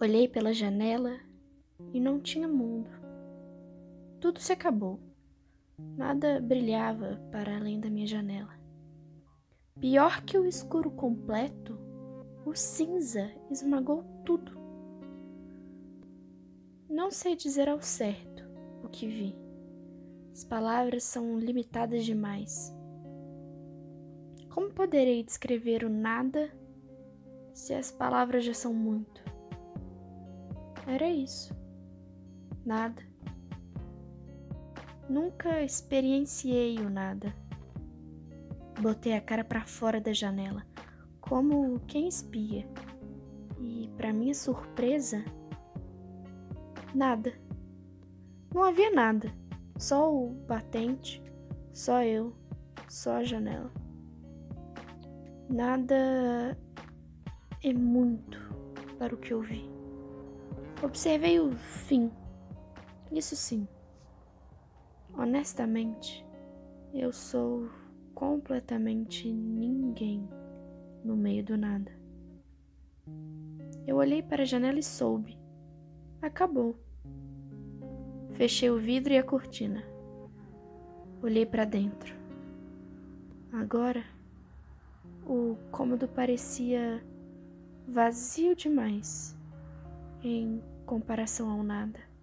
Olhei pela janela e não tinha mundo. Tudo se acabou. Nada brilhava para além da minha janela. Pior que o escuro completo, o cinza esmagou tudo. Não sei dizer ao certo o que vi. As palavras são limitadas demais. Como poderei descrever o nada se as palavras já são muito? Era isso. Nada. Nunca experienciei o nada. Botei a cara para fora da janela, como quem espia. E, para minha surpresa, nada. Não havia nada. Só o batente, só eu, só a janela. Nada é muito para o que eu vi. Observei o fim. Isso sim. Honestamente, eu sou completamente ninguém no meio do nada. Eu olhei para a janela e soube. Acabou. Fechei o vidro e a cortina. Olhei para dentro. Agora, o cômodo parecia vazio demais em comparação ao nada.